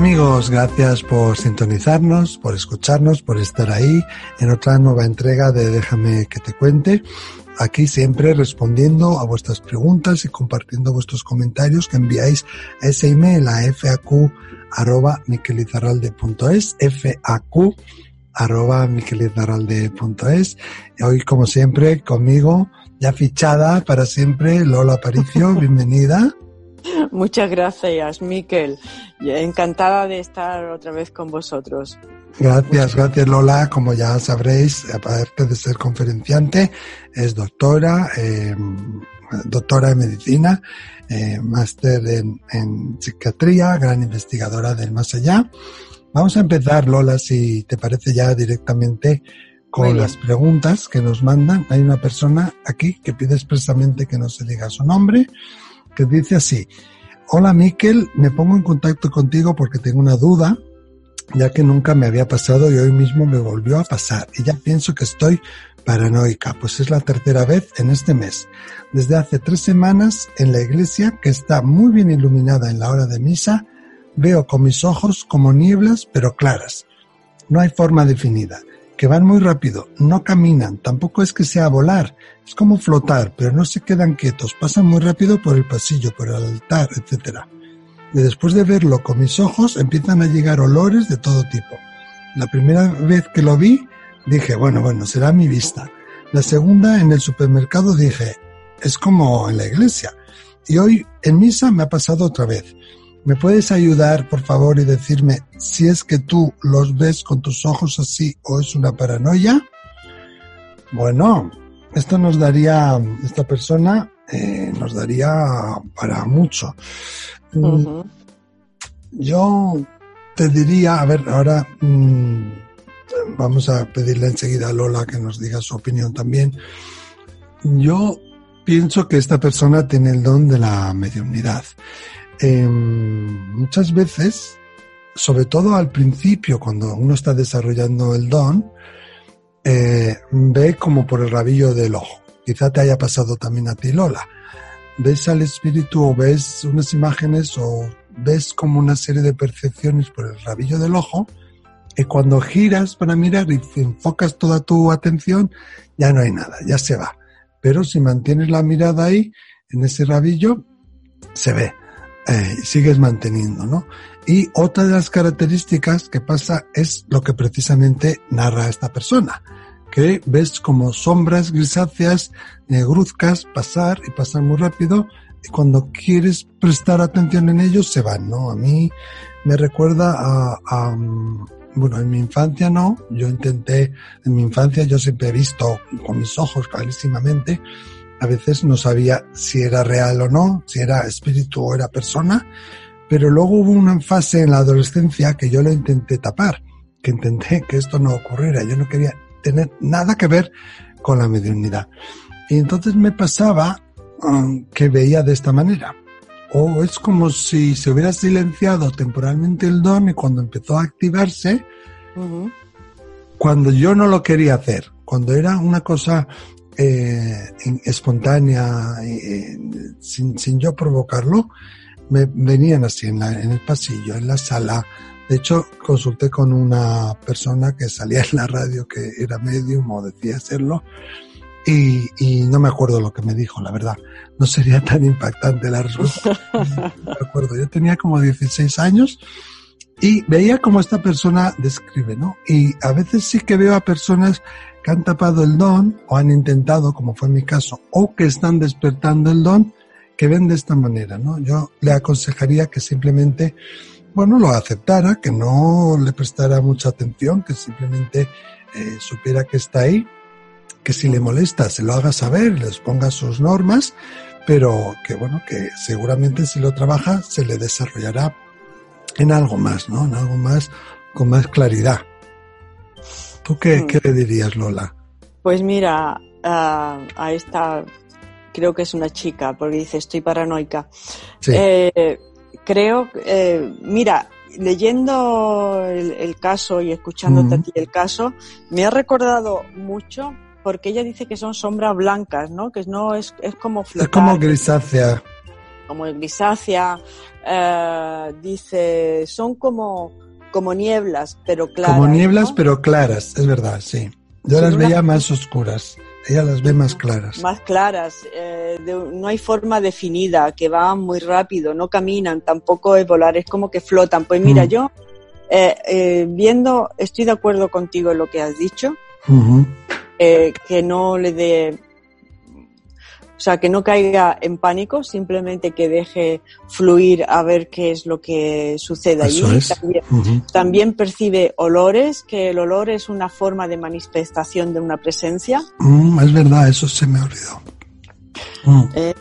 Amigos, gracias por sintonizarnos, por escucharnos, por estar ahí en otra nueva entrega de Déjame que te cuente. Aquí siempre respondiendo a vuestras preguntas y compartiendo vuestros comentarios que enviáis a ese email a faq arroba miquelizarralde.es, faq arroba miquelizarralde.es. Hoy como siempre conmigo, ya fichada para siempre, Lola Aparicio, bienvenida. Muchas gracias, Miquel. Encantada de estar otra vez con vosotros. Gracias, gracias Lola. Como ya sabréis, aparte de ser conferenciante, es doctora, eh, doctora en medicina, eh, máster en, en, psiquiatría, gran investigadora del más allá. Vamos a empezar, Lola, si te parece ya directamente con las preguntas que nos mandan. Hay una persona aquí que pide expresamente que no se diga su nombre que dice así, hola Miquel, me pongo en contacto contigo porque tengo una duda, ya que nunca me había pasado y hoy mismo me volvió a pasar y ya pienso que estoy paranoica, pues es la tercera vez en este mes. Desde hace tres semanas en la iglesia, que está muy bien iluminada en la hora de misa, veo con mis ojos como nieblas pero claras. No hay forma definida que van muy rápido, no caminan, tampoco es que sea volar, es como flotar, pero no se quedan quietos, pasan muy rápido por el pasillo, por el altar, etc. Y después de verlo con mis ojos empiezan a llegar olores de todo tipo. La primera vez que lo vi, dije, bueno, bueno, será mi vista. La segunda, en el supermercado, dije, es como en la iglesia. Y hoy en misa me ha pasado otra vez. ¿Me puedes ayudar, por favor, y decirme si es que tú los ves con tus ojos así o es una paranoia? Bueno, esto nos daría, esta persona eh, nos daría para mucho. Mm, yo te diría, a ver, ahora mmm, vamos a pedirle enseguida a Lola que nos diga su opinión también. Yo pienso que esta persona tiene el don de la mediunidad. Eh, muchas veces, sobre todo al principio, cuando uno está desarrollando el don, eh, ve como por el rabillo del ojo. Quizá te haya pasado también a ti, Lola. Ves al espíritu o ves unas imágenes o ves como una serie de percepciones por el rabillo del ojo y cuando giras para mirar y enfocas toda tu atención, ya no hay nada, ya se va. Pero si mantienes la mirada ahí, en ese rabillo, se ve eh, sigues manteniendo, ¿no? Y otra de las características que pasa es lo que precisamente narra esta persona, que ves como sombras grisáceas, negruzcas pasar y pasar muy rápido y cuando quieres prestar atención en ellos se van, ¿no? A mí me recuerda a, a bueno, en mi infancia no, yo intenté, en mi infancia yo siempre he visto con mis ojos clarísimamente, a veces no sabía si era real o no, si era espíritu o era persona, pero luego hubo una fase en la adolescencia que yo lo intenté tapar, que intenté que esto no ocurriera, yo no quería tener nada que ver con la mediunidad. Y entonces me pasaba um, que veía de esta manera. O es como si se hubiera silenciado temporalmente el don y cuando empezó a activarse, cuando yo no lo quería hacer, cuando era una cosa eh, espontánea, eh, sin, sin, yo provocarlo, me venían así en, la, en el pasillo, en la sala. De hecho, consulté con una persona que salía en la radio que era medium o decía serlo. Y, y, no me acuerdo lo que me dijo, la verdad. No sería tan impactante la respuesta. no me acuerdo. Yo tenía como 16 años y veía como esta persona describe, ¿no? Y a veces sí que veo a personas que han tapado el don o han intentado, como fue mi caso, o que están despertando el don, que ven de esta manera, ¿no? Yo le aconsejaría que simplemente, bueno, lo aceptara, que no le prestara mucha atención, que simplemente eh, supiera que está ahí, que si le molesta se lo haga saber, les ponga sus normas, pero que bueno, que seguramente si lo trabaja se le desarrollará en algo más, ¿no? En algo más con más claridad. ¿Tú qué, mm. qué le dirías, Lola? Pues mira, a esta creo que es una chica, porque dice estoy paranoica. Eh, creo, eh, mira, leyendo el, caso y escuchándote a ti el caso, me ha recordado mucho porque ella dice que son sombras blancas, ¿no? Que no es, es como flotar. Es como grisácea. Como grisácea, eh, dice, son como, como nieblas, pero claras. Como nieblas, pero claras, es verdad, sí. Yo las veía más oscuras. Ella las ve más claras. Más claras. Eh, no hay forma definida, que van muy rápido, no caminan, tampoco es volar, es como que flotan. Pues mira, mm. yo eh, viendo, estoy de acuerdo contigo en lo que has dicho, que no le dé o sea, que no caiga en pánico, simplemente que deje fluir a ver qué es lo que sucede allí. También, percibe olores, que el olor es una forma de manifestación de una presencia. Mm, es verdad, eso se me olvidó. Mm. Eh,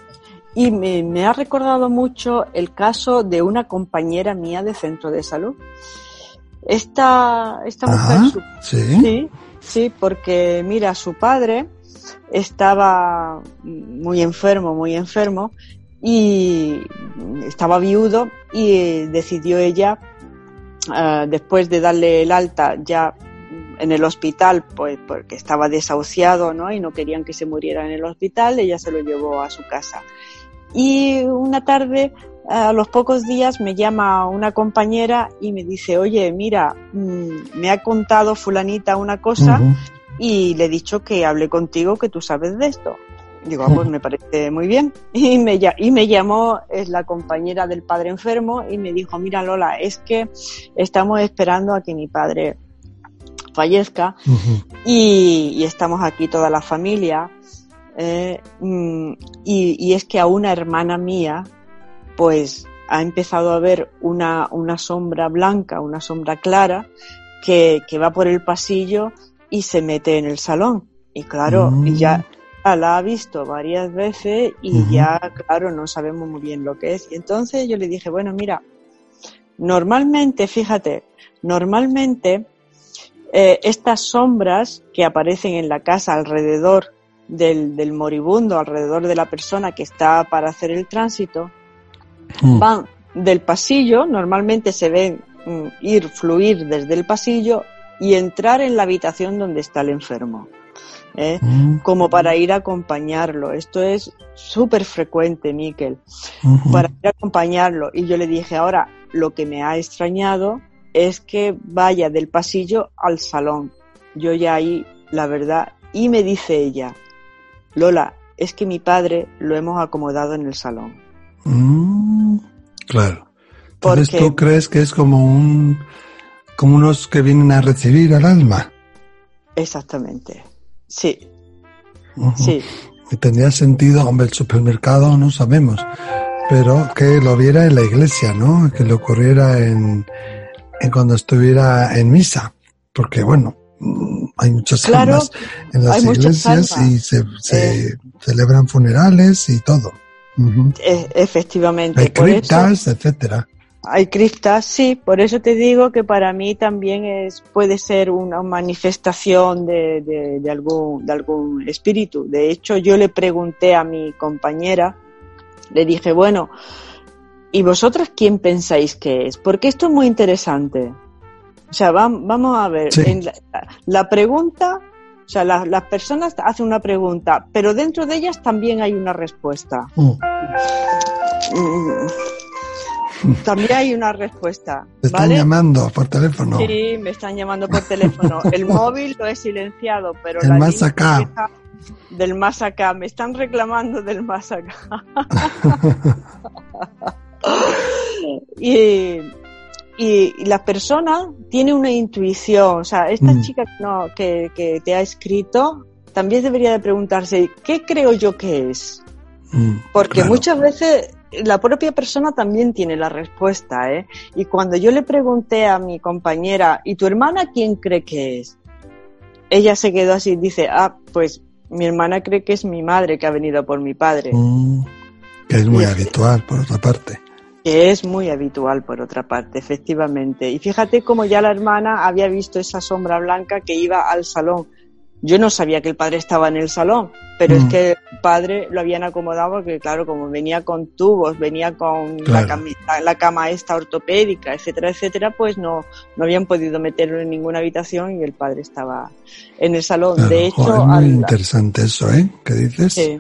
y me, ha recordado mucho el caso de una compañera mía de centro de salud. Esta, esta mujer, sí, sí, porque mira, su padre estaba muy enfermo, muy enfermo, y estaba viudo y decidió ella, ah, después de darle el alta ya en el hospital, pues porque estaba desahuciado, ¿no? Y no querían que se muriera en el hospital, ella se lo llevó a su casa. Y una tarde, a los pocos días, me llama una compañera y me dice, oye, mira, mm, me ha contado fulanita una cosa y le he dicho que hable contigo, que tú sabes de esto. Digo, ah, pues me parece muy bien. Y me, y me llamó, es la compañera del padre enfermo, y me dijo, mira Lola, es que estamos esperando a que mi padre fallezca y, estamos aquí toda la familia. Eh, mm, y, es que a una hermana mía, pues ha empezado a ver una, una sombra blanca, una sombra clara, que, que va por el pasillo y se mete en el salón. Y claro, y ya mm. la ha visto varias veces y ya, claro, no sabemos muy bien lo que es. Y entonces yo le dije, bueno, mira, normalmente, fíjate, normalmente eh, estas sombras que aparecen en la casa alrededor del, del, moribundo, alrededor de la persona que está para hacer el tránsito, mm. van del pasillo, normalmente se ven mm, ir, fluir desde el pasillo y entrar en la habitación donde está el enfermo. ¿eh? Mm. Como para ir a acompañarlo. Esto es súper frecuente, Miquel. Para ir a acompañarlo. Y yo le dije, ahora, lo que me ha extrañado es que vaya del pasillo al salón. Yo ya ahí, la verdad, y me dice ella, Lola, es que mi padre lo hemos acomodado en el salón. Mm, claro. Entonces tú crees que es como un como unos que vienen a recibir al alma. Exactamente, sí. Sí. Y tendría sentido, hombre, el supermercado no sabemos, pero que lo viera en la iglesia, ¿no? Que le ocurriera en, cuando estuviera en misa, porque bueno, mm, hay muchas almas en las iglesias y se, eh. celebran funerales y todo. E, efectivamente. Hay criptas, etcétera. Hay criptas, sí, por eso te digo que para mí también es, puede ser una manifestación de, de, algún, de algún espíritu. De hecho, yo le pregunté a mi compañera, le dije, bueno, ¿y vosotras quién pensáis que es? Porque esto es muy interesante. O sea, vamos a ver, la, pregunta, o sea, las personas hacen una pregunta, pero dentro de ellas también hay una respuesta. Mm. Mm. También hay una respuesta. ¿Te están llamando por teléfono? Sí, me están llamando por teléfono. El móvil lo he silenciado, pero el más acá. Del más acá. Me están reclamando del más acá. y, y, la persona tiene una intuición. O sea, esta mm. chica no, que, que, te ha escrito también debería de preguntarse, ¿qué creo yo que es? Mm, Porque muchas veces la propia persona también tiene la respuesta, ¿eh? Y cuando yo le pregunté a mi compañera, ¿y tu hermana quién cree que es? Ella se quedó así y dice, ah, pues mi hermana cree que es mi madre que ha venido por mi padre. Mm, que es muy habitual, por otra parte. Que es muy habitual, por otra parte, efectivamente. Y fíjate cómo ya la hermana había visto esa sombra blanca que iba al salón yo no sabía que el padre estaba en el salón, pero es mm. que el padre lo habían acomodado porque, claro, como venía con tubos, venía con la, cama, esta ortopédica, etcétera, etcétera, pues no, no habían podido meterlo en ninguna habitación y el padre estaba en el salón. de hecho, muy interesante eso, ¿eh? ¿Qué dices? Sí,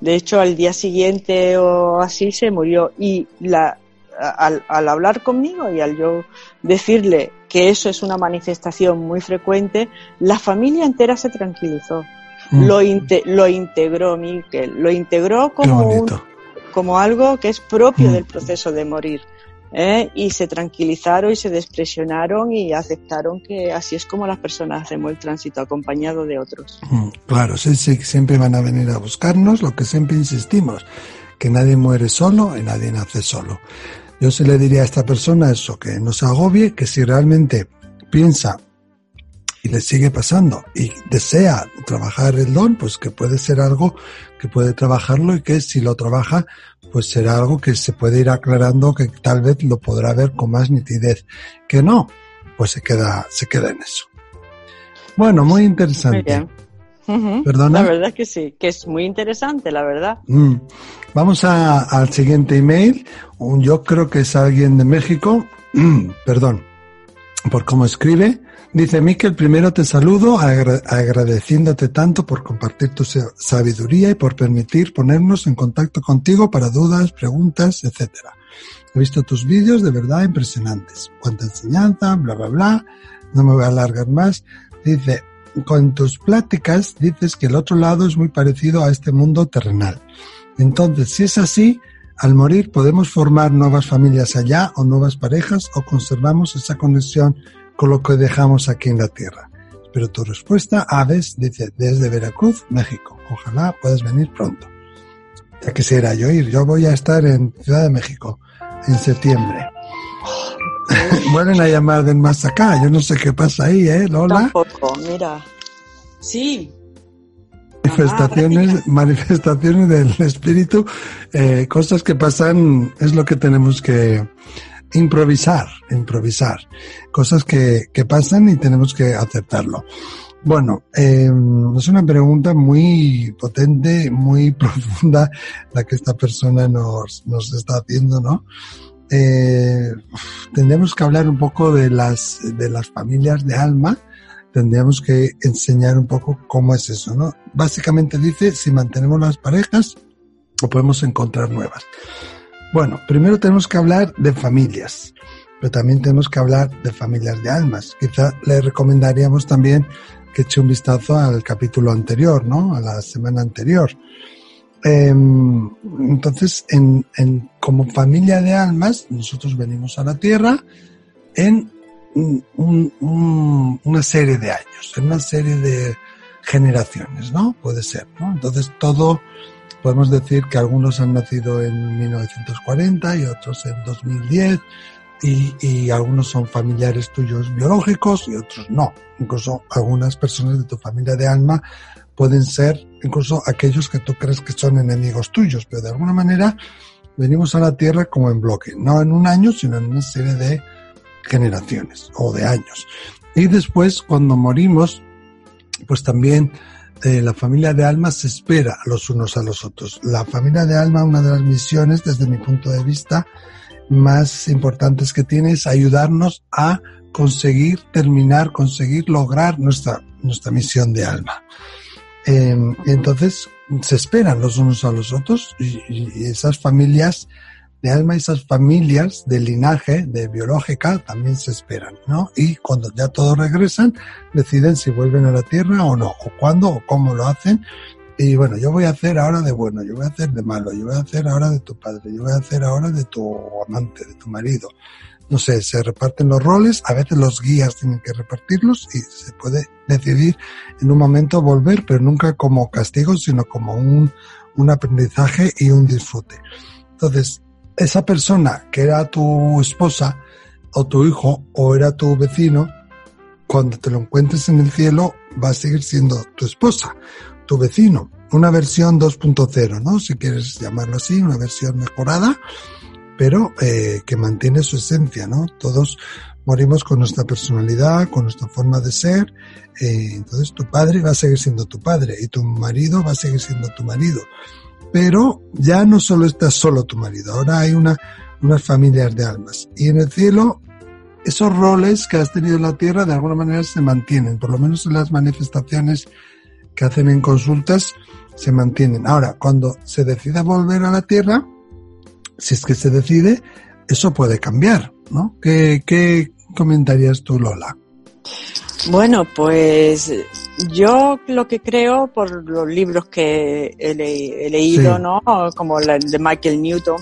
De hecho, al día siguiente o así se murió y la, al, al, hablar conmigo y al yo decirle que eso es una manifestación muy frecuente, la familia entera se tranquilizó. Mm. Lo, lo integró Miquel, lo integró como, como algo que es propio mm. del proceso de morir. ¿eh? y se tranquilizaron y se despresionaron y aceptaron que así es como las personas hacemos el tránsito acompañado de otros. Mm, claro, sí, sí, siempre van a venir a buscarnos, lo que siempre insistimos, que nadie muere solo y nadie nace solo. Yo se le diría a esta persona eso, que no se agobie, que si realmente piensa y le sigue pasando y desea trabajar el don, pues que puede ser algo que puede trabajarlo y que si lo trabaja, pues será algo que se puede ir aclarando, que tal vez lo podrá ver con más nitidez. Que no, pues se queda, se queda en eso. Bueno, muy interesante. ¿Perdona? La verdad que sí, que es muy interesante, la verdad. Mm. Vamos a, al siguiente email. Yo creo que es alguien de México. Perdón por cómo escribe. Dice Miquel, primero te saludo agradeciéndote tanto por compartir tu sabiduría y por permitir ponernos en contacto contigo para dudas, preguntas, etc. He visto tus vídeos de verdad impresionantes. Cuánta enseñanza, bla, bla, bla. No me voy a alargar más. Dice, con tus pláticas dices que el otro lado es muy parecido a este mundo terrenal. Entonces, si es así, al morir podemos formar nuevas familias allá o nuevas parejas o conservamos esa conexión con lo que dejamos aquí en la Tierra. Pero tu respuesta, Aves, dice desde Veracruz, México. Ojalá puedas venir pronto. Ya quisiera yo ir. Yo voy a estar en Ciudad de México en septiembre. Vuelven a llamar del más acá. Yo no sé qué pasa ahí, ¿eh, Lola? Tampoco, mira. Sí, manifestaciones, manifestaciones del espíritu, eh, cosas que pasan, es lo que tenemos que improvisar, improvisar, cosas que, que pasan y tenemos que aceptarlo. Bueno, eh, es una pregunta muy potente, muy profunda la que esta persona nos, nos está haciendo, ¿no? Eh, tendremos que hablar un poco de las, de las familias de alma, tendríamos que enseñar un poco cómo es eso, ¿no? Básicamente dice si mantenemos las parejas o podemos encontrar nuevas. Bueno, primero tenemos que hablar de familias, pero también tenemos que hablar de familias de almas. Quizá le recomendaríamos también que eche un vistazo al capítulo anterior, ¿no? A la semana anterior. Em, entonces, en, como familia de almas, nosotros venimos a la Tierra en un, una serie de años, en una serie de generaciones, ¿no? Puede ser, ¿no? Entonces todo, podemos decir que algunos han nacido en 1940 y otros en 2010 y, y algunos son familiares tuyos biológicos y otros no. Incluso algunas personas de tu familia de alma pueden ser incluso aquellos que tú crees que son enemigos tuyos, pero de alguna manera venimos a la Tierra como en bloque, no en un año, sino en una serie de generaciones o de años. Y después, cuando morimos, pues también eh, la familia de alma se espera los unos a los otros. La familia de alma, una de las misiones, desde mi punto de vista, más importantes que tiene es ayudarnos a conseguir terminar, conseguir lograr nuestra, nuestra misión de alma. Em, entonces, se esperan los unos a los otros y esas familias de alma, esas familias de linaje, de biológica, también se esperan, ¿no? Y cuando ya todos regresan, deciden si vuelven a la Tierra o no, o cuándo o cómo lo hacen. Y bueno, yo voy a hacer ahora de bueno, yo voy a hacer de malo, yo voy a hacer ahora de tu padre, yo voy a hacer ahora de tu amante, de tu marido. No sé, se reparten los roles, a veces los guías tienen que repartirlos y se puede decidir en un momento volver, pero nunca como castigo, sino como un, un aprendizaje y un disfrute. Entonces, esa persona que era tu esposa o tu hijo o era tu vecino, cuando te lo encuentres en el cielo va a seguir siendo tu esposa, tu vecino. Una versión 2.0, ¿no? Si quieres llamarlo así, una versión mejorada, pero eh, que mantiene su esencia, ¿no? Todos morimos con nuestra personalidad, con nuestra forma de ser. Eh, entonces tu padre va a seguir siendo tu padre y tu marido va a seguir siendo tu marido pero ya no solo está solo tu marido, ahora hay una, unas familias de almas. Y en el cielo, esos roles que has tenido en la tierra de alguna manera se mantienen, por lo menos en las manifestaciones que hacen en consultas, se mantienen. Ahora, cuando se decida volver a la Tierra, si es que se decide, eso puede cambiar, ¿no? ¿Qué, qué comentarías tú, Lola? Bueno, pues yo lo que creo por los libros que he, leído, ¿no? Como el de Michael Newton,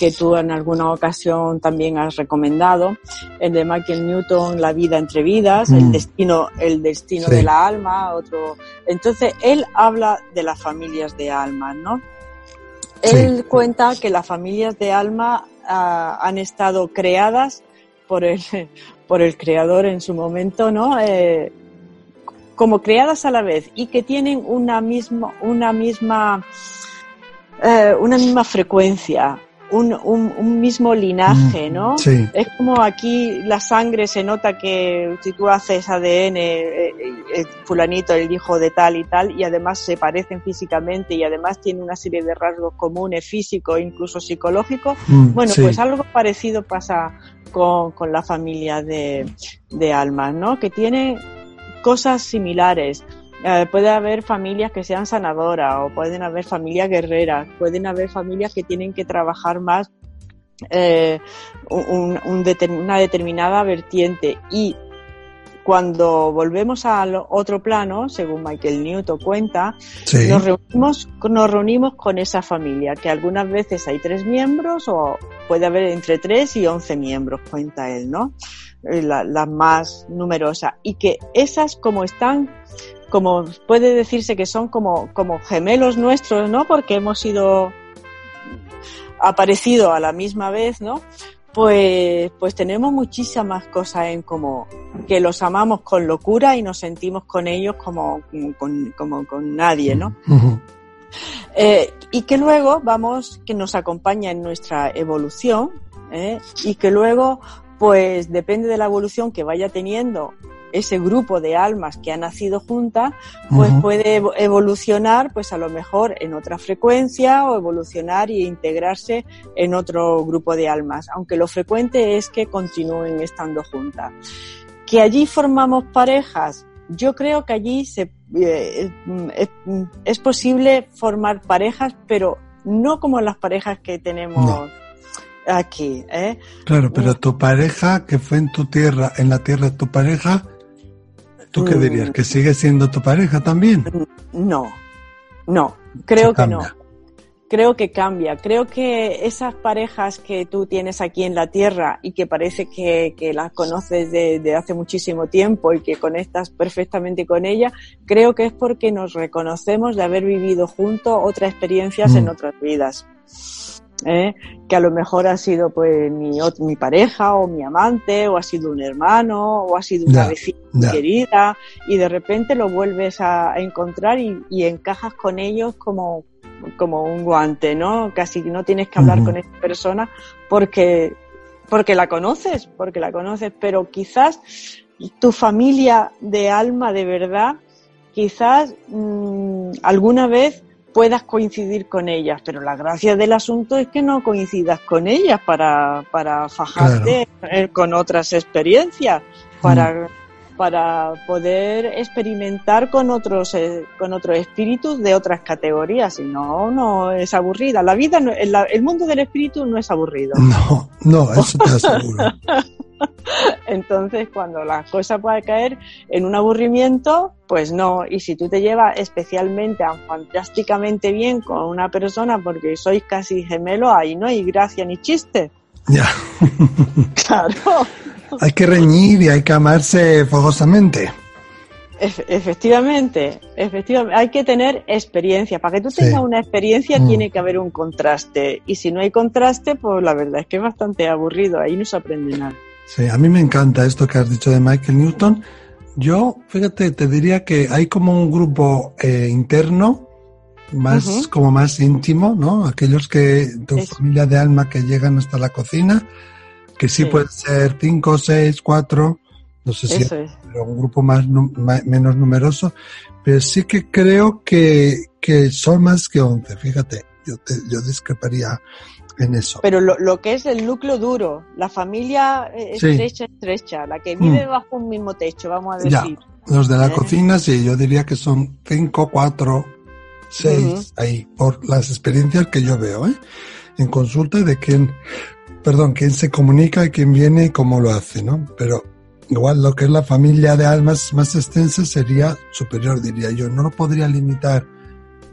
que tú en alguna ocasión también has recomendado, el de Michael Newton, La vida entre vidas, el mm. destino, el destino de la alma, otro. Entonces, él habla de las familias de alma, ¿no? Él cuenta que las familias de alma ah, han estado creadas por el, por el creador en su momento, ¿no? Eh, como creadas a la vez y que tienen una misma, una misma, eh, una misma frecuencia, un, un, mismo linaje, mm, ¿no? Sí. Es como aquí la sangre se nota que si tú haces ADN, eh, fulanito, el hijo de tal y tal, y además se parecen físicamente y además tiene una serie de rasgos comunes físicos, incluso psicológicos. Mm, bueno, pues algo parecido pasa con, con la familia de, de almas, ¿no? Que tiene cosas similares. Eh, puede haber familias que sean sanadoras o pueden haber familias guerreras, pueden haber familias que tienen que trabajar más eh, un, una determinada vertiente y cuando volvemos al otro plano, según Michael Newton cuenta, nos, reunimos, nos reunimos con esa familia, que algunas veces hay tres miembros o puede haber entre tres y once miembros, cuenta él, ¿no? Eh, la, la más numerosa. Y que esas como están como puede decirse que son como, como gemelos nuestros, ¿no? Porque hemos sido aparecido a la misma vez, ¿no? Pues, pues tenemos muchísimas cosas en común, que los amamos con locura y nos sentimos con ellos como, con, como con nadie, ¿no? Eh, y que luego vamos, que nos acompaña en nuestra evolución, ¿eh? y que luego, pues depende de la evolución que vaya teniendo ese grupo de almas que ha nacido juntas, pues puede evolucionar, pues a lo mejor en otra frecuencia o evolucionar y integrarse en otro grupo de almas, aunque lo frecuente es que continúen estando juntas. Que allí formamos parejas, yo creo que allí se, eh, es, posible formar parejas, pero no como las parejas que tenemos. aquí. ¿eh? Claro, pero tu pareja que fue en tu tierra, en la tierra de tu pareja, ¿Tú qué dirías? Mm. ¿Que sigue siendo tu pareja también? No, no, creo que no. Creo que cambia. Creo que esas parejas que tú tienes aquí en la Tierra y que parece que, las conoces desde hace muchísimo tiempo y que conectas perfectamente con ella, creo que es porque nos reconocemos de haber vivido juntos otras experiencias en mm. otras vidas. ¿Eh? que a lo mejor ha sido pues mi, mi pareja o mi amante o ha sido un hermano o ha sido una vecina querida y de repente lo vuelves a, encontrar y, encajas con ellos como, como un guante, ¿no? Casi no tienes que hablar con esa persona porque, porque la conoces, porque la conoces, pero quizás tu familia de alma de verdad, quizás mm, alguna vez puedas coincidir con ellas, pero la gracia del asunto es que no coincidas con ellas para, para fajarte con otras experiencias, para, mm. para poder experimentar con otros, eh, con otros espíritus de otras categorías, si no, no es aburrida. La vida, el mundo del espíritu no es aburrido. No, no, eso te aseguro. Entonces, cuando la cosa puede caer en un aburrimiento, pues no. Y si tú te llevas especialmente, fantásticamente bien con una persona porque sois casi gemelo, ahí no hay gracia ni chiste. Ya. claro. Hay que reñir y hay que amarse fogosamente. efectivamente, efectivamente, hay que tener experiencia. Para que tú tengas una experiencia mm. tiene que haber un contraste. Y si no hay contraste, pues la verdad es que es bastante aburrido. Ahí no se aprende nada. Sí, a mí me encanta esto que has dicho de Michael Newton. Yo, fíjate, te diría que hay como un grupo eh, interno, más como más íntimo, ¿no? Aquellos que tu familia de alma que llegan hasta la cocina, que sí, puede ser cinco, seis, cuatro, no sé si pero un grupo más, menos numeroso, pero sí que creo que, que son más que once, fíjate, yo, te, yo discreparía eso. Pero lo, lo, que es el núcleo duro, la familia eh, estrecha, estrecha, la que vive mm. bajo un mismo techo, vamos a decir. los de la ¿Eh? cocina, sí, yo diría que son cinco, cuatro, seis ahí, por las experiencias que yo veo, ¿eh? En consulta de quién, perdón, quién se comunica, quién viene y cómo lo hace, ¿no? Pero igual lo que es la familia de almas más extensa sería superior, diría yo. No lo podría limitar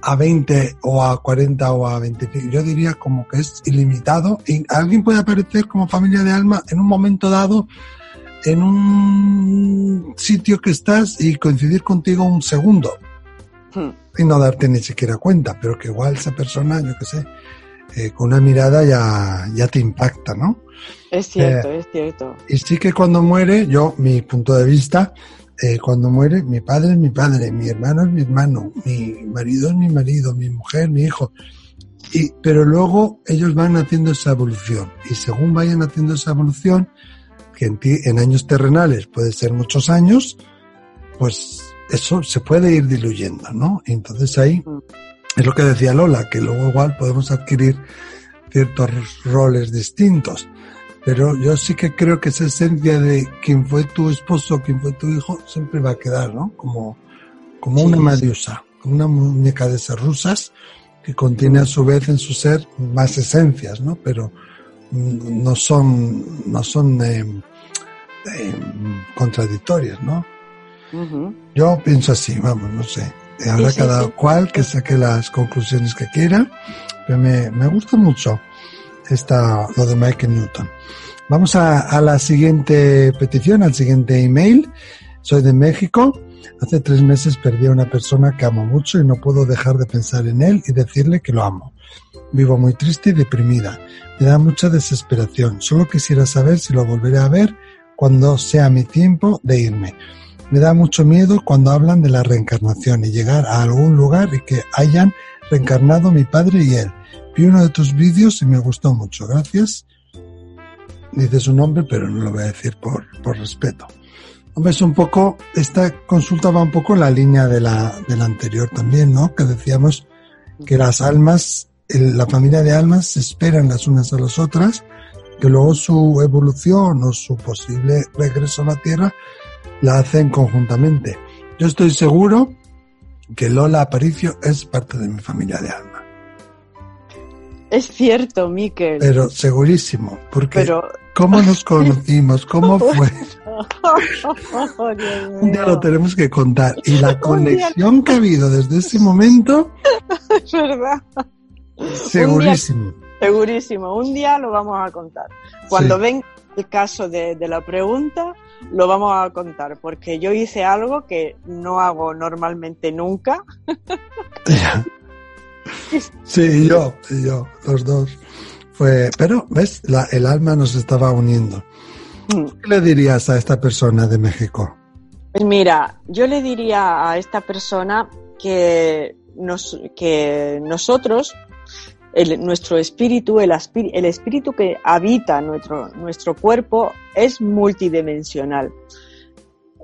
a 20 o a 40 o a 25. Yo diría como que es ilimitado. Y alguien puede aparecer como familia de alma en un momento dado en un sitio que estás y coincidir contigo un segundo. Hmm. Y no darte ni siquiera cuenta, pero que igual esa persona, yo qué sé, eh, con una mirada ya, ya te impacta, ¿no? Es cierto, eh, es cierto. Y sí que cuando muere, yo, mi punto de vista, eh, cuando muere, mi padre es mi padre, mi hermano es mi hermano, mi marido es mi marido, mi mujer, mi hijo. Y, pero luego ellos van haciendo esa evolución. Y según vayan haciendo esa evolución, que en, en años terrenales puede ser muchos años, pues eso se puede ir diluyendo, ¿no? Entonces ahí es lo que decía Lola, que luego igual podemos adquirir ciertos roles distintos. Pero yo sí que creo que esa esencia de quién fue tu esposo, quién fue tu hijo, siempre va a quedar, ¿no? Como, como una madiusa, como una muñeca de esas rusas que contiene a su vez en su ser más esencias, ¿no? Pero no son, no son eh, eh, contradictorias, ¿no? Yo pienso así, vamos, no sé. Habrá cada cual que saque las conclusiones que quiera, pero me, me gusta mucho esta, lo de Michael Newton. Vamos a, a la siguiente petición, al siguiente email. Soy de México. Hace tres meses perdí a una persona que amo mucho y no puedo dejar de pensar en él y decirle que lo amo. Vivo muy triste y deprimida. Me da mucha desesperación. Solo quisiera saber si lo volveré a ver cuando sea mi tiempo de irme. Me da mucho miedo cuando hablan de la reencarnación y llegar a algún lugar y que hayan reencarnado mi padre y él. Vi uno de tus vídeos y me gustó mucho. Gracias. Dice su nombre, pero no lo voy a decir por, por respeto. Hombre, es un poco, esta consulta va un poco en la línea de la, de la anterior también, ¿no? Que decíamos que las almas la familia de almas se esperan las unas a las otras, que luego su evolución o su posible regreso a la Tierra la hacen conjuntamente. Yo estoy seguro que Lola Aparicio es parte de mi familia de alma. Es cierto, Miquel. Pero segurísimo, porque ¿cómo nos conocimos? ¿Cómo fue? un día lo tenemos que contar. Y la conexión que ha habido desde ese momento... Es verdad. Segurísimo. segurísimo. Un día lo vamos a contar. Cuando venga el caso de, la pregunta, lo vamos a contar, porque yo hice algo que no hago normalmente nunca. Sí, yo, y yo, los dos. Fue, pero, ¿ves? el alma nos estaba uniendo. Mm. ¿Qué le dirías a esta persona de México? Pues mira, yo le diría a esta persona que, nos, que nosotros nuestro espíritu, el, el, espíritu que habita nuestro, nuestro cuerpo es multidimensional,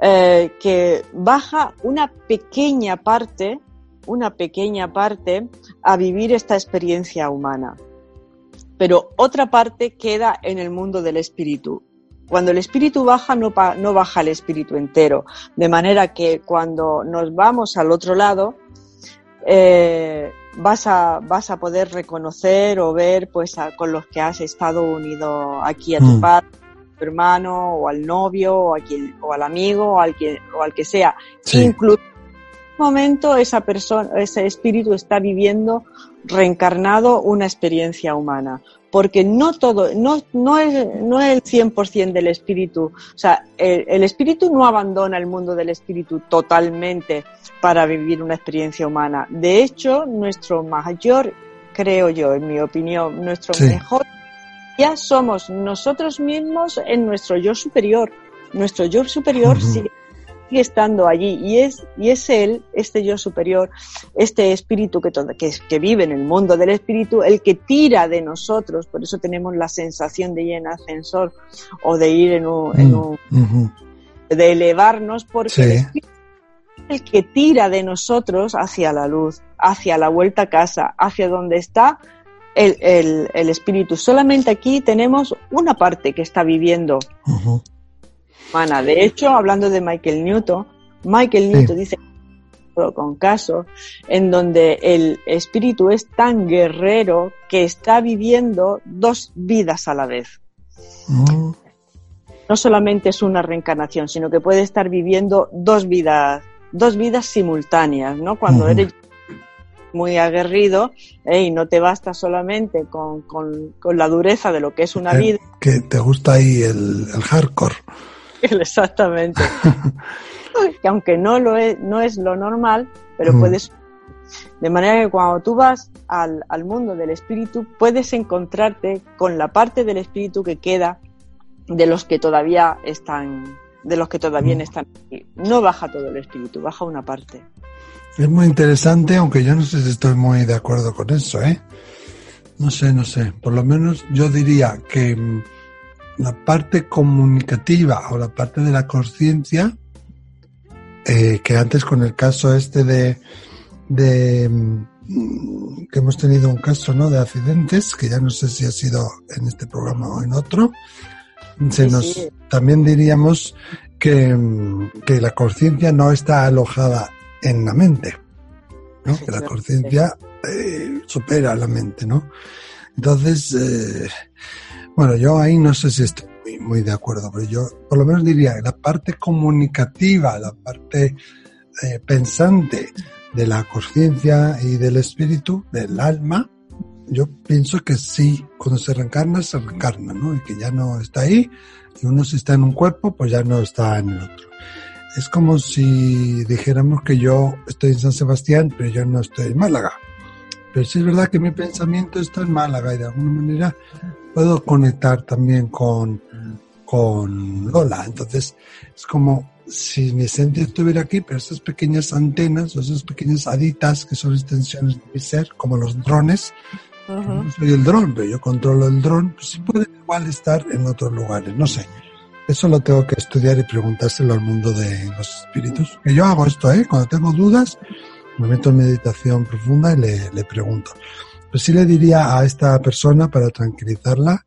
eh, que baja una pequeña parte, una pequeña parte a vivir esta experiencia humana, pero otra parte queda en el mundo del espíritu. Cuando el espíritu baja, no, no baja el espíritu entero, de manera que cuando nos vamos al otro lado, eh, vas a, vas a poder reconocer o ver pues con los que has estado unido aquí a tu mm. padre, a tu hermano o al novio o, a quien, o al amigo o al, que, o al que sea. Incluso momento esa persona, ese espíritu está viviendo reencarnado una experiencia humana porque no todo, no, no, es, no es el 100% del espíritu. O sea, el, espíritu no abandona el mundo del espíritu totalmente para vivir una experiencia humana. De hecho, nuestro mayor, creo yo, en mi opinión, nuestro mejor ya somos nosotros mismos en nuestro yo superior. Nuestro yo superior sigue estando allí y es, y es él, este yo superior, este espíritu que, que, que, vive en el mundo del espíritu, el que tira de nosotros, por eso tenemos la sensación de ir en ascensor o de ir en un, en mm, de elevarnos, porque el espíritu es el que tira de nosotros hacia la luz, hacia la vuelta a casa, hacia donde está el, el, el, espíritu. Solamente aquí tenemos una parte que está viviendo. Uh de hecho, hablando de Michael Newton, Michael Newton dice con casos en donde el espíritu es tan guerrero que está viviendo dos vidas a la vez. Mm. No solamente es una reencarnación, sino que puede estar viviendo dos vidas, dos vidas simultáneas, ¿no? Cuando eres muy aguerrido ¿eh? y no te basta solamente con, con, la dureza de lo que es una vida. Que te gusta ahí el, el hardcore. Exactamente. que aunque no lo es, no es lo normal, pero puedes de manera que cuando tú vas al, al, mundo del espíritu, puedes encontrarte con la parte del espíritu que queda de los que todavía están, de los que todavía están aquí. No baja todo el espíritu, baja una parte. Es muy interesante, aunque yo no sé si estoy muy de acuerdo con eso, ¿eh? No sé, no sé. Por lo menos yo diría que mm, la parte comunicativa o la parte de la conciencia, eh, que antes con el caso este de, de mm, que hemos tenido un caso ¿no? de accidentes, que ya no sé si ha sido en este programa o en otro, se nos, también diríamos que, mm, que la conciencia no está alojada en la mente, ¿no? que la conciencia eh, supera la mente, ¿no? Entonces, eh, bueno, yo ahí no sé si estoy muy, de acuerdo, pero yo por lo menos diría que la parte comunicativa, la parte eh, pensante de la conciencia y del espíritu, del alma, yo pienso que sí, cuando se reencarna, se reencarna, ¿no? Y que ya no está ahí, y uno si está en un cuerpo, pues ya no está en el otro. Es como si dijéramos que yo estoy en San Sebastián, pero yo no estoy en Málaga. Pero sí es verdad que mi pensamiento está en Málaga y de alguna manera puedo conectar también con, con Lola. Entonces es como si mi esencia estuviera aquí, pero esas pequeñas antenas o esas pequeñas aditas que son extensiones de mi ser, como los drones, no soy el dron, pero yo controlo el dron, pues sí puede igual estar en otros lugares, no sé. Eso lo tengo que estudiar y preguntárselo al mundo de los espíritus. Que yo hago esto, ¿eh? Cuando tengo dudas, me meto en meditación profunda y le, le pregunto. Pero sí le diría a esta persona, para tranquilizarla,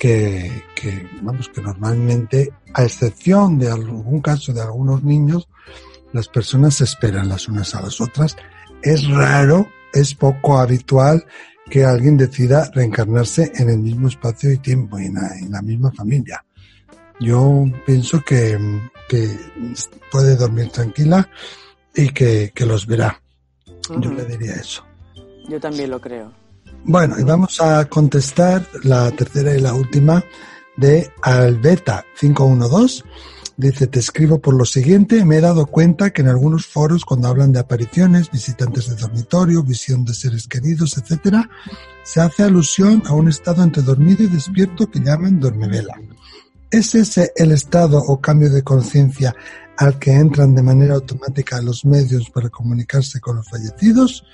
que, que, vamos, que normalmente, a excepción de algún caso de algunos niños, las personas se esperan las unas a las otras. Es raro, es poco habitual que alguien decida reencarnarse en el mismo espacio y tiempo, en la, en la misma familia. Yo pienso que, que puede dormir tranquila y que, que los verá. Yo le diría eso. Yo también lo creo. Bueno, y vamos a contestar la tercera y la última de Albeta 512. Dice, te escribo por lo siguiente, me he dado cuenta que en algunos foros cuando hablan de apariciones, visitantes de dormitorio, visión de seres queridos, etcétera, se hace alusión a un estado entre dormido y despierto que llaman dormivela. ¿Es ese el estado o cambio de conciencia al que entran de manera automática los medios para comunicarse con los fallecidos?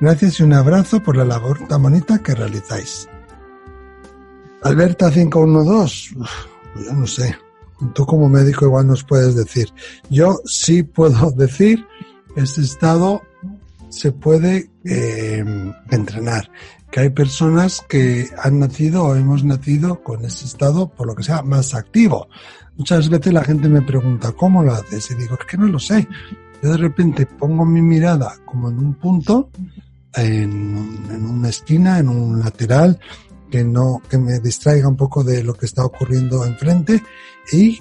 Gracias y un abrazo por la labor tan bonita que realizáis. Alberta 512, pues yo no sé. Tú como médico igual nos puedes decir. Yo sí puedo decir ese estado se puede eh, entrenar que hay personas que han nacido o hemos nacido con ese estado, por lo que sea, más activo. Muchas veces la gente me pregunta, ¿cómo lo haces? Y digo, es que no lo sé. Yo de repente pongo mi mirada como en un punto, en, una esquina, en un lateral, que no, que me distraiga un poco de lo que está ocurriendo enfrente y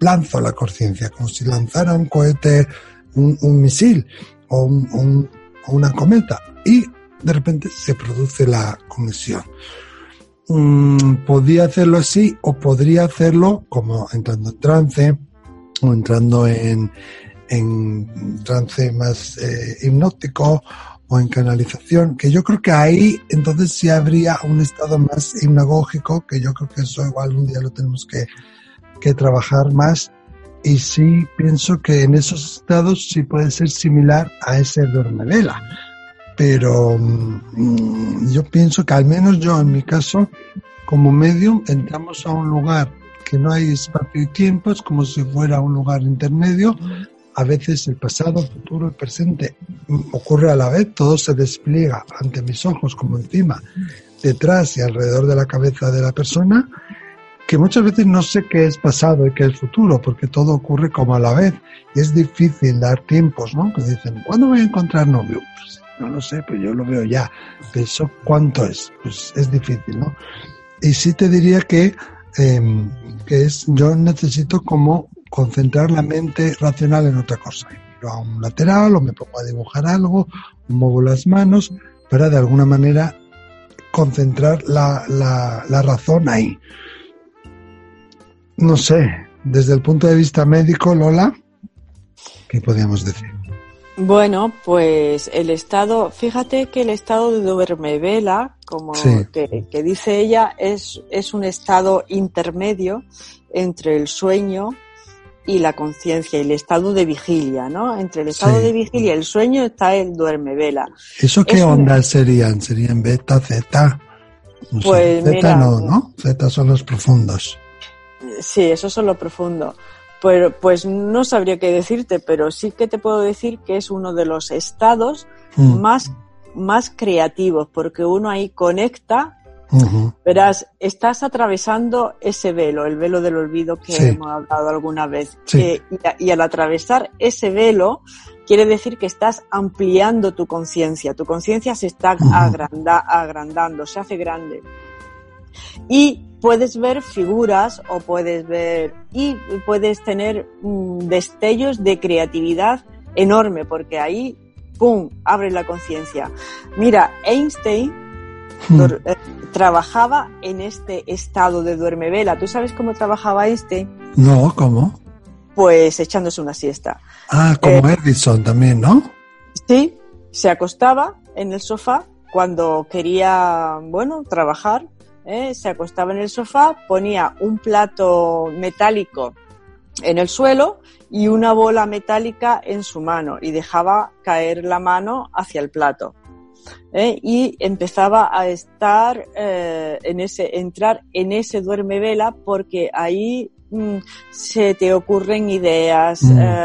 lanzo la conciencia, como si lanzara un cohete, un, misil o, un, un, o una cometa. Y de repente se produce la conexión. Mm, podría hacerlo así o podría hacerlo como entrando en trance o entrando en, en trance más eh, hipnótico o en canalización, que yo creo que ahí entonces sí habría un estado más hipnagógico, que yo creo que eso igual un día lo tenemos que, que trabajar más. Y sí pienso que en esos estados sí puede ser similar a ese dormevela pero mm, yo pienso que al menos yo en mi caso, como medium, entramos a un lugar que no hay espacio y tiempo, es como si fuera un lugar intermedio. A veces el pasado, el futuro, el presente ocurre a la vez, todo se despliega ante mis ojos como encima, detrás y alrededor de la cabeza de la persona, que muchas veces no sé qué es pasado y qué es futuro, porque todo ocurre como a la vez. Y es difícil dar tiempos, ¿no? Que dicen, ¿cuándo voy a encontrar novio? Pues no lo sé, pero yo lo veo ya. ¿Eso cuánto es? Pues es difícil, ¿no? Y sí te diría que, em, que es, yo necesito como concentrar la mente racional en otra cosa. Miro a un lateral o me pongo a dibujar algo, muevo las manos para de alguna manera concentrar la, la, la razón ahí. No sé, desde el punto de vista médico, Lola, ¿qué podríamos decir? Bueno, pues el estado, fíjate que el estado de duerme vela, como que, dice ella, es, es un estado intermedio entre el sueño y la conciencia, el estado de vigilia, ¿no? Entre el estado de vigilia y el sueño está el duerme vela. ¿Eso qué ondas serían? ¿Serían beta, zeta? pues zeta no, ¿no? Zeta son los profundos. Sí, eso son los profundos. Pero, pues no sabría qué decirte, pero sí que te puedo decir que es uno de los estados mm. más, más creativos, porque uno ahí conecta Verás, estás atravesando ese velo, el velo del olvido que hemos hablado alguna vez. Eh, y, al atravesar ese velo, quiere decir que estás ampliando tu conciencia. Tu conciencia se está agrandando, se hace grande. Y puedes ver figuras o puedes ver y puedes tener mm, destellos de creatividad enorme porque ahí pum abre la conciencia mira Einstein hmm. Trabajaba en este estado de duerme vela. Tú sabes cómo trabajaba Einstein no cómo pues echándose una siesta. Ah como eh, Edison también no sí se acostaba en el sofá cuando quería bueno trabajar ¿eh? se acostaba en el sofá, ponía un plato metálico en el suelo y una bola metálica en su mano y dejaba caer la mano hacia el plato. ¿Eh? Y empezaba a estar eh, en ese, entrar en ese duerme vela porque ahí mm, se te ocurren ideas, mm.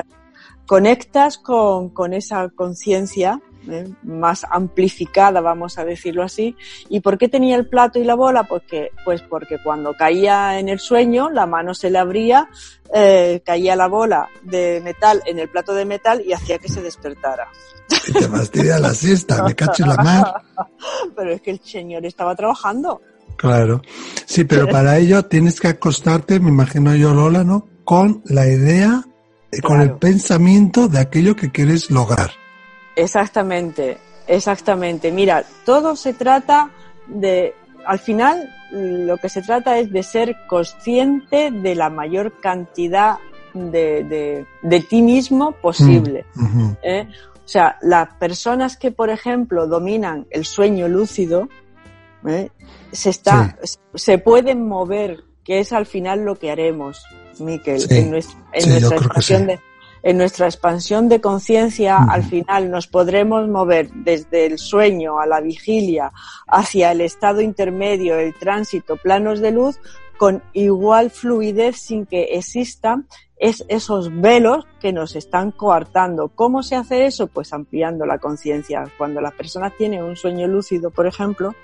conectas con, con esa conciencia ¿eh? más amplificada, vamos a decirlo así. ¿Y por qué tenía el plato y la bola? Porque, pues porque cuando caía en el sueño, la mano se le abría, eh, caía la bola de metal en el plato de metal y hacía que se despertara. Y te fastidia la siesta, me cacho en la mar. Pero es que el señor estaba trabajando. Claro. Sí, pero para ello tienes que acostarte, me imagino yo, Lola, ¿no? Con la idea, con el pensamiento de aquello que quieres lograr. Exactamente, exactamente. Mira, todo se trata de, al final, lo que se trata es de ser consciente de la mayor cantidad de, de, ti mismo posible. Mm, ¿eh? O sea, las personas que, por ejemplo, dominan el sueño lúcido, ¿eh? se, está, se pueden mover, que es al final lo que haremos, Miquel, en, nuestra, en nuestra expansión de en nuestra expansión de conciencia, al final nos podremos mover desde el sueño a la vigilia hacia el estado intermedio, el tránsito, planos de luz, con igual fluidez sin que existan es esos velos que nos están coartando. ¿Cómo se hace eso? Pues ampliando la conciencia. Cuando la persona tiene un sueño lúcido, por ejemplo,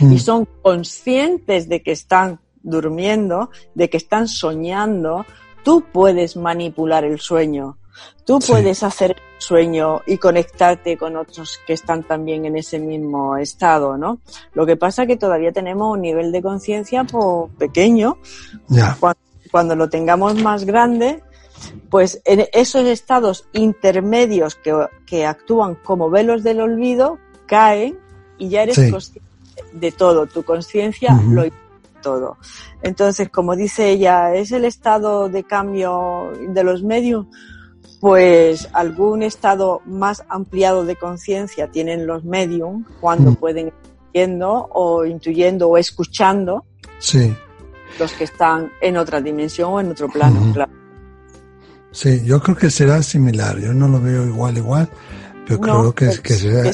y son conscientes de que están durmiendo, de que están soñando, tú puedes manipular el sueño, tú puedes hacer el sueño y conectarte con otros que están también en ese mismo estado, ¿no? Lo que pasa es que todavía tenemos un nivel de conciencia pequeño. Cuando, lo tengamos más grande, pues en esos estados intermedios que, actúan como velos del olvido caen y ya eres consciente de todo. Tu conciencia lo todo. Entonces, como dice ella, ¿es el estado de cambio de los medios? Pues algún estado más ampliado de conciencia tienen los medios cuando mm. pueden ir viendo o intuyendo o escuchando. Sí. Los que están en otra dimensión o en otro plano, claro. Sí, yo creo que será similar. Yo no lo veo igual, igual, pero creo que, será,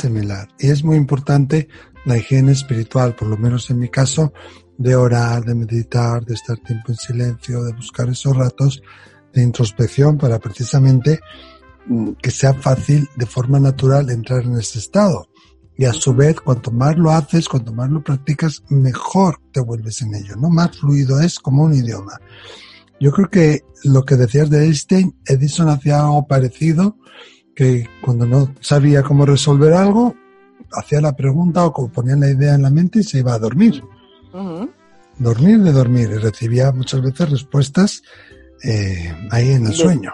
similar. Y es muy importante la higiene espiritual, por lo menos en mi caso, de orar, de meditar, de estar tiempo en silencio, de buscar esos ratos de introspección para precisamente mm, que sea fácil de forma natural entrar en ese estado. Y a su vez, cuanto más lo haces, cuanto más lo practicas, mejor te vuelves en ello, ¿no? Más fluido es como un idioma. Yo creo que lo que decías de Einstein, Edison hacía algo parecido, que cuando no sabía cómo resolver algo, hacía la pregunta o ponía la idea en la mente y se iba a dormir. Dormir de dormir y recibía muchas veces respuestas eh, ahí en el sueño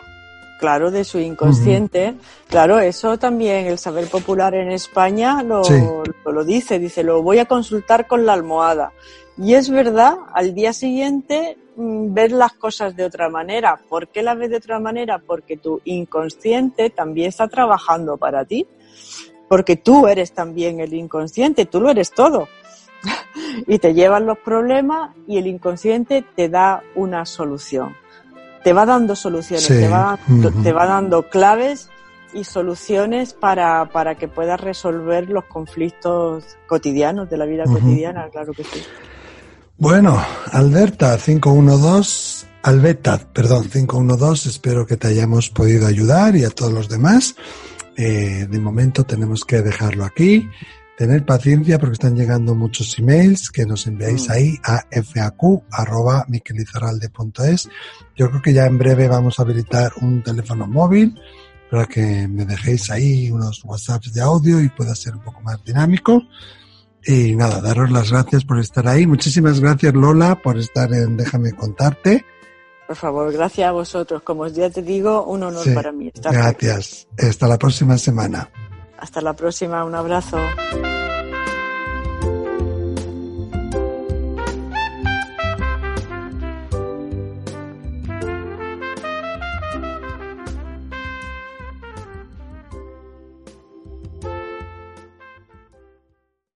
claro, de su inconsciente. Claro, eso también el saber popular en España lo, lo, dice, dice, lo voy a consultar con la almohada. Y es verdad, al día siguiente mm, ver las cosas de otra manera. ¿Por qué las ves de otra manera? Porque tu inconsciente también está trabajando para ti. Porque tú eres también el inconsciente, tú lo eres todo. y te llevan los problemas y el inconsciente te da una solución. Te va dando soluciones, te, va, te va dando claves y soluciones para, para que puedas resolver los conflictos cotidianos de la vida cotidiana, claro que sí. Bueno, Alberta 512, Albeta, perdón, 512, espero que te hayamos podido ayudar y a todos los demás. Eh, de momento tenemos que dejarlo aquí tener paciencia porque están llegando muchos emails que nos enviáis mm. ahí a faq.miquelizarralde.es. Yo creo que ya en breve vamos a habilitar un teléfono móvil para que me dejéis ahí unos WhatsApps de audio y pueda ser un poco más dinámico. Y nada, daros las gracias por estar ahí. Muchísimas gracias Lola por estar en Déjame contarte. Por favor, gracias a vosotros. Como ya te digo, un honor para mí. Estar gracias. Hasta la próxima semana. Hasta la próxima. Un abrazo.